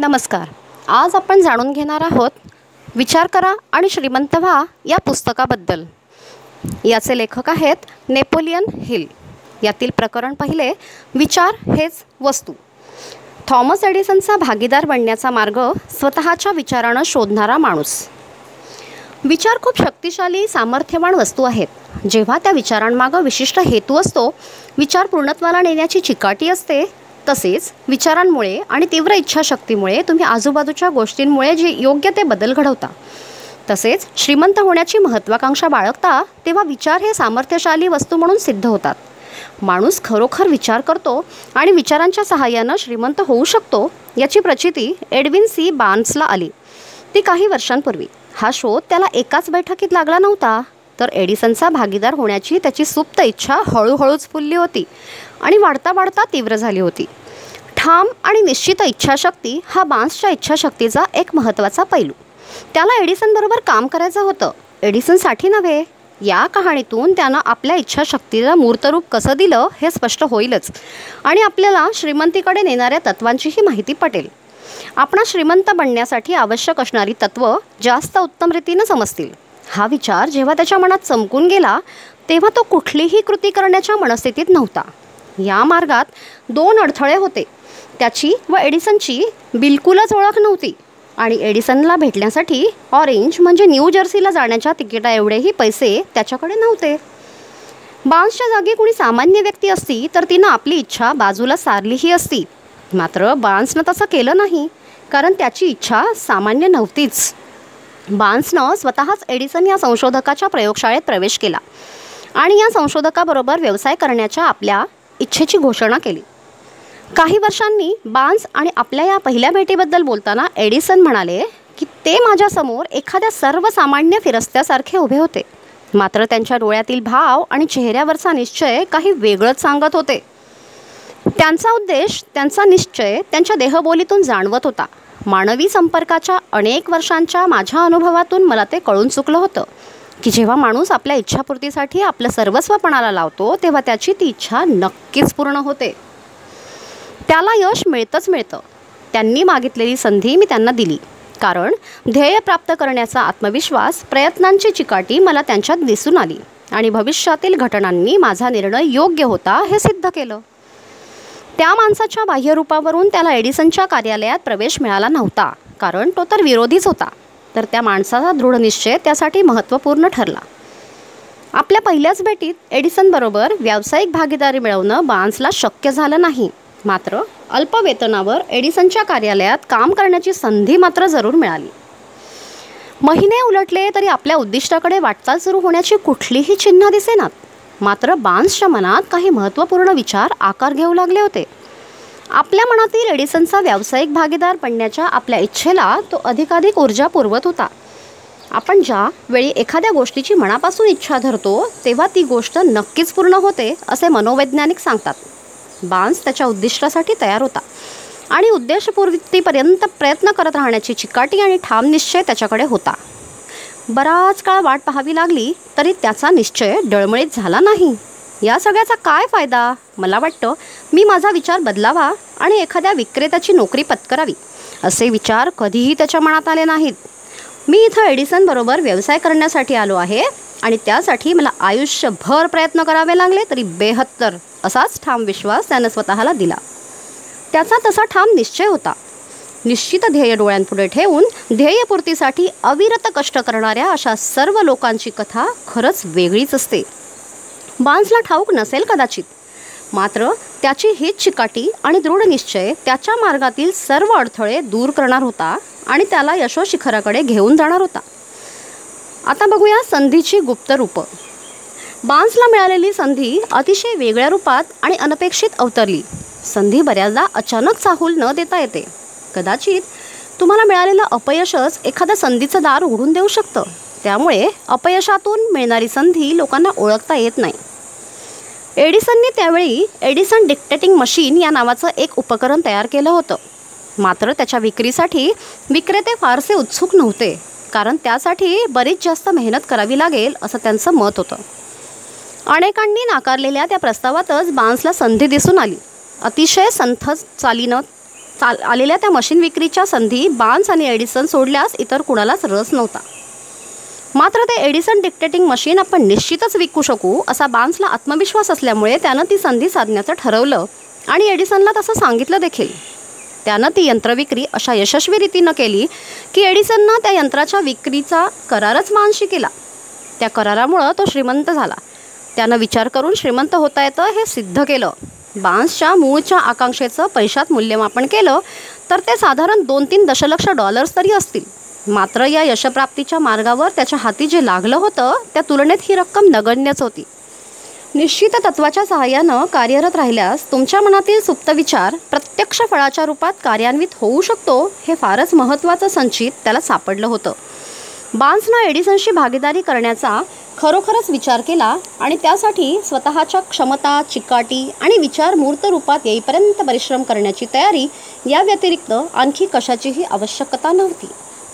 नमस्कार. आज आपण जाणून घेणार आहोत विचार करा आणि श्रीमंत व्हा या पुस्तकाबद्दल. याचे लेखक आहेत नेपोलियन हिल. यातील प्रकरण पहिले विचार हेच वस्तू. थॉमस एडिसनचा भागीदार बनण्याचा मार्ग स्वतःच्या विचारानं शोधणारा माणूस. विचार खूप शक्तिशाली सामर्थ्यवान वस्तू आहेत. जेव्हा त्या विचारांमागं विशिष्ट हेतू असतो विचार पूर्णत्वाला नेण्याची चिकाटी असते तसेच विचारांमुळे आणि तीव्र इच्छाशक्तीमुळे तुम्ही आजूबाजूच्या गोष्टींमुळे जे योग्य ते बदल घडवता. तसेच श्रीमंत होण्याची महत्त्वाकांक्षा बाळगता तेव्हा विचार हे सामर्थ्यशाली वस्तू म्हणून सिद्ध होतात. माणूस खरोखर विचार करतो आणि विचारांच्या सहाय्यानं श्रीमंत होऊ शकतो याची प्रचिती एडविन सी बार्न्सला आली. ती काही वर्षांपूर्वी. हा शोध त्याला एकाच बैठकीत लागला नव्हता. तर एडिसनचा भागीदार होण्याची त्याची सुप्त इच्छा हळूहळूच फुलली होती. आणि वाढता वाढता तीव्र झाली होती. ठाम आणि निश्चित इच्छाशक्ती हा बान्सच्या इच्छाशक्तीचा एक महत्त्वाचा पैलू. त्याला एडिसनबरोबर काम करायचं होतं. एडिसनसाठी नव्हे या कहाणीतून त्यानं आपल्या इच्छाशक्तीला मूर्तरूप कसं दिलं हे स्पष्ट होईलच. आणि आपल्याला श्रीमंतीकडे नेणाऱ्या तत्वांचीही माहिती पटेल. आपणा श्रीमंत बनण्यासाठी आवश्यक असणारी तत्त्व जास्त उत्तम रीतीनं समजतील. हा विचार जेव्हा त्याच्या मनात चमकून गेला तेव्हा तो कुठलीही कृती करण्याच्या मनस्थितीत नव्हता. या मार्गात दोन अडथळे होते. त्याची व एडिसनची बिलकुलच ओळख नव्हती. आणि एडिसनला भेटण्यासाठी ऑरेंज म्हणजे न्यू जर्सीला जाण्याच्या तिकिटा एवढेही पैसे त्याच्याकडे नव्हते. बान्सच्या जागी कुणी सामान्य व्यक्ती असती तर तिनं आपली इच्छा बाजूला सारलीही असती. मात्र बान्सनं तसं केलं नाही कारण त्याची इच्छा सामान्य नव्हतीच. बान्सनं स्वतःच एडिसन या संशोधकाच्या प्रयोगशाळेत प्रवेश केला. आणि या संशोधकाबरोबर व्यवसाय करण्याच्या आपल्या इच्छेची घोषणा केली. काही वर्षांनी बान्स आणि आपल्या या पहिल्या भेटीबद्दल बोलताना एडिसन म्हणाले की ते माझ्यासमोर एखाद्या सर्वसामान्य फिरस्त्यासारखे उभे होते. मात्र त्यांच्या डोळ्यातील भाव आणि चेहऱ्यावरचा निश्चय काही वेगळंच सांगत होते. त्यांचा उद्देश त्यांचा निश्चय त्यांच्या देहबोलीतून जाणवत होता. मानवी संपर्काच्या अनेक वर्षांच्या माझ्या अनुभवातून मला ते कळून चुकलं होतं. की जेव्हा माणूस आपल्या इच्छापूर्तीसाठी आपलं सर्वस्वपणाला लावतो तेव्हा त्याची ती इच्छा नक्कीच पूर्ण होते. त्याला यश मिळतंच मिळतं. त्यांनी मागितलेली संधी मी त्यांना दिली. कारण ध्येय प्राप्त करण्याचा आत्मविश्वास प्रयत्नांची चिकाटी मला त्यांच्यात दिसून आली आणि भविष्यातील घटनांनी माझा निर्णय योग्य होता हे सिद्ध केलं. त्या माणसाच्या बाह्यरूपावरून त्याला एडिसनच्या कार्यालयात प्रवेश मिळाला नव्हता. कारण तो तर विरोधीच होता. तर त्या माणसाचा दृढनिश्चय त्यासाठी महत्त्वपूर्ण ठरला. आपल्या पहिल्याच भेटीत एडिसनबरोबर व्यावसायिक भागीदारी मिळवणं बान्सला शक्य झालं नाही. मात्र अल्प वेतनावर एडिसनच्या कार्यालयात काम करण्याची संधी मात्र जरूर मिळाली. महिने उलटले तरी आपल्या उद्दिष्टाकडे वाटचाल सुरू होण्याची कुठलीही चिन्ह दिसेनात. मात्र बान्सच्या मनात काही महत्त्वपूर्ण विचार आकार घेऊ लागले होते. आपल्या मनातील एडिसनचा व्यावसायिक भागीदार बनण्याच्या आपल्या इच्छेला तो अधिकाधिक ऊर्जा पुरवत होता. आपण ज्या वेळी एखाद्या गोष्टीची मनापासून इच्छा धरतो तेव्हा ती गोष्ट नक्कीच पूर्ण होते असे मनोवैज्ञानिक सांगतात. बान्स त्याच्या उद्दिष्टासाठी तयार होता आणि उद्देशपूर्तीपर्यंत प्रयत्न करत राहण्याची चिकाटी आणि ठाम निश्चय त्याच्याकडे होता. बराच काळ वाट पाहावी लागली तरी त्याचा निश्चय डळमळीत झाला नाही. या सगळ्याचा काय फायदा? मला वाटतं मी माझा विचार बदलावा आणि एखाद्या विक्रेत्याची नोकरी पत्करावी असे विचार कधीही त्याच्या मनात आले नाहीत. मी इथं एडिसनबरोबर व्यवसाय करण्यासाठी आलो आहे आणि त्यासाठी मला आयुष्यभर प्रयत्न करावे लागले तरी बेहत्तर असाच ठाम विश्वास त्यानं स्वतःला दिला. त्याचा तसा ठाम निश्चय होता. निश्चित ध्येय डोळ्यांपुढे ठेवून ध्येयपूर्तीसाठी अविरत कष्ट करणाऱ्या अशा सर्व लोकांची कथा खरंच वेगळीच असते. बान्सला ठाऊक नसेल कदाचित. मात्र त्याची हीच चिकाटी आणि दृढ निश्चय त्याच्या मार्गातील सर्व अडथळे दूर करणार होता आणि त्याला यशोशिखराकडे घेऊन जाणार होता. आता बघूया संधीची गुप्त रूपं. बान्सला मिळालेली संधी अतिशय वेगळ्या रूपात आणि अनपेक्षित अवतरली. संधी बऱ्याचदा अचानक चाहूल न देता येते. कदाचित तुम्हाला मिळालेलं अपयशच एखाद्या संधीचं दार उघडून देऊ शकतं. त्यामुळे अपयशातून मिळणारी संधी लोकांना ओळखता येत नाही. एडिसनने त्यावेळी एडिसन डिक्टेटिंग मशीन या नावाचं एक उपकरण तयार केलं होतं. मात्र त्याच्या विक्रीसाठी विक्रेते फारसे उत्सुक नव्हते कारण त्यासाठी बरीच जास्त मेहनत करावी लागेल असं त्यांचं मत होतं. अनेकांनी नाकारलेल्या त्या प्रस्तावातच बान्सला संधी दिसून आली. अतिशय संथ चालीनं चाल आलेल्या त्या मशीन विक्रीच्या संधी बान्स आणि एडिसन सोडल्यास इतर कुणालाच रस नव्हता. मात्र ते एडिसन डिक्टेटिंग मशीन आपण निश्चितच विकू शकू असा बान्सला आत्मविश्वास असल्यामुळे त्यानं ती संधी साधण्याचं ठरवलं. आणि एडिसनला तसं सांगितलं देखील. त्यानं ती यंत्रविक्री अशा यशस्वी रीतीनं केली की एडिसननं त्या यंत्राच्या विक्रीचा करारच मानशी केला. त्या करारामुळं तो श्रीमंत झाला. त्यानं विचार करून श्रीमंत होता येतं हे सिद्ध केलं. बान्सच्या मूळच्या आकांक्षेचं पैशात मूल्यमापन केलं तर ते साधारण दोन तीन दशलक्ष डॉलर्स तरी असतील. मात्र या यशप्राप्तीच्या मार्गावर त्याच्या हाती जे लागलं होतं त्या तुलनेत ही रक्कम नगण्यच होती. निश्चित तत्वाच्या सहाय्यानं कार्यरत राहिल्यास तुमच्या मनातील सुप्त विचार प्रत्यक्ष फळाच्या रूपात कार्यान्वित होऊ शकतो हे फारच महत्त्वाचं संचित त्याला सापडलं होतं. बान्सनं एडिसनशी भागीदारी करण्याचा खरोखरच विचार केला आणि त्यासाठी स्वतःच्या क्षमता चिकाटी आणि विचार मूर्त रूपात येईपर्यंत परिश्रम करण्याची तयारी या व्यतिरिक्त आणखी कशाचीही आवश्यकता नव्हती.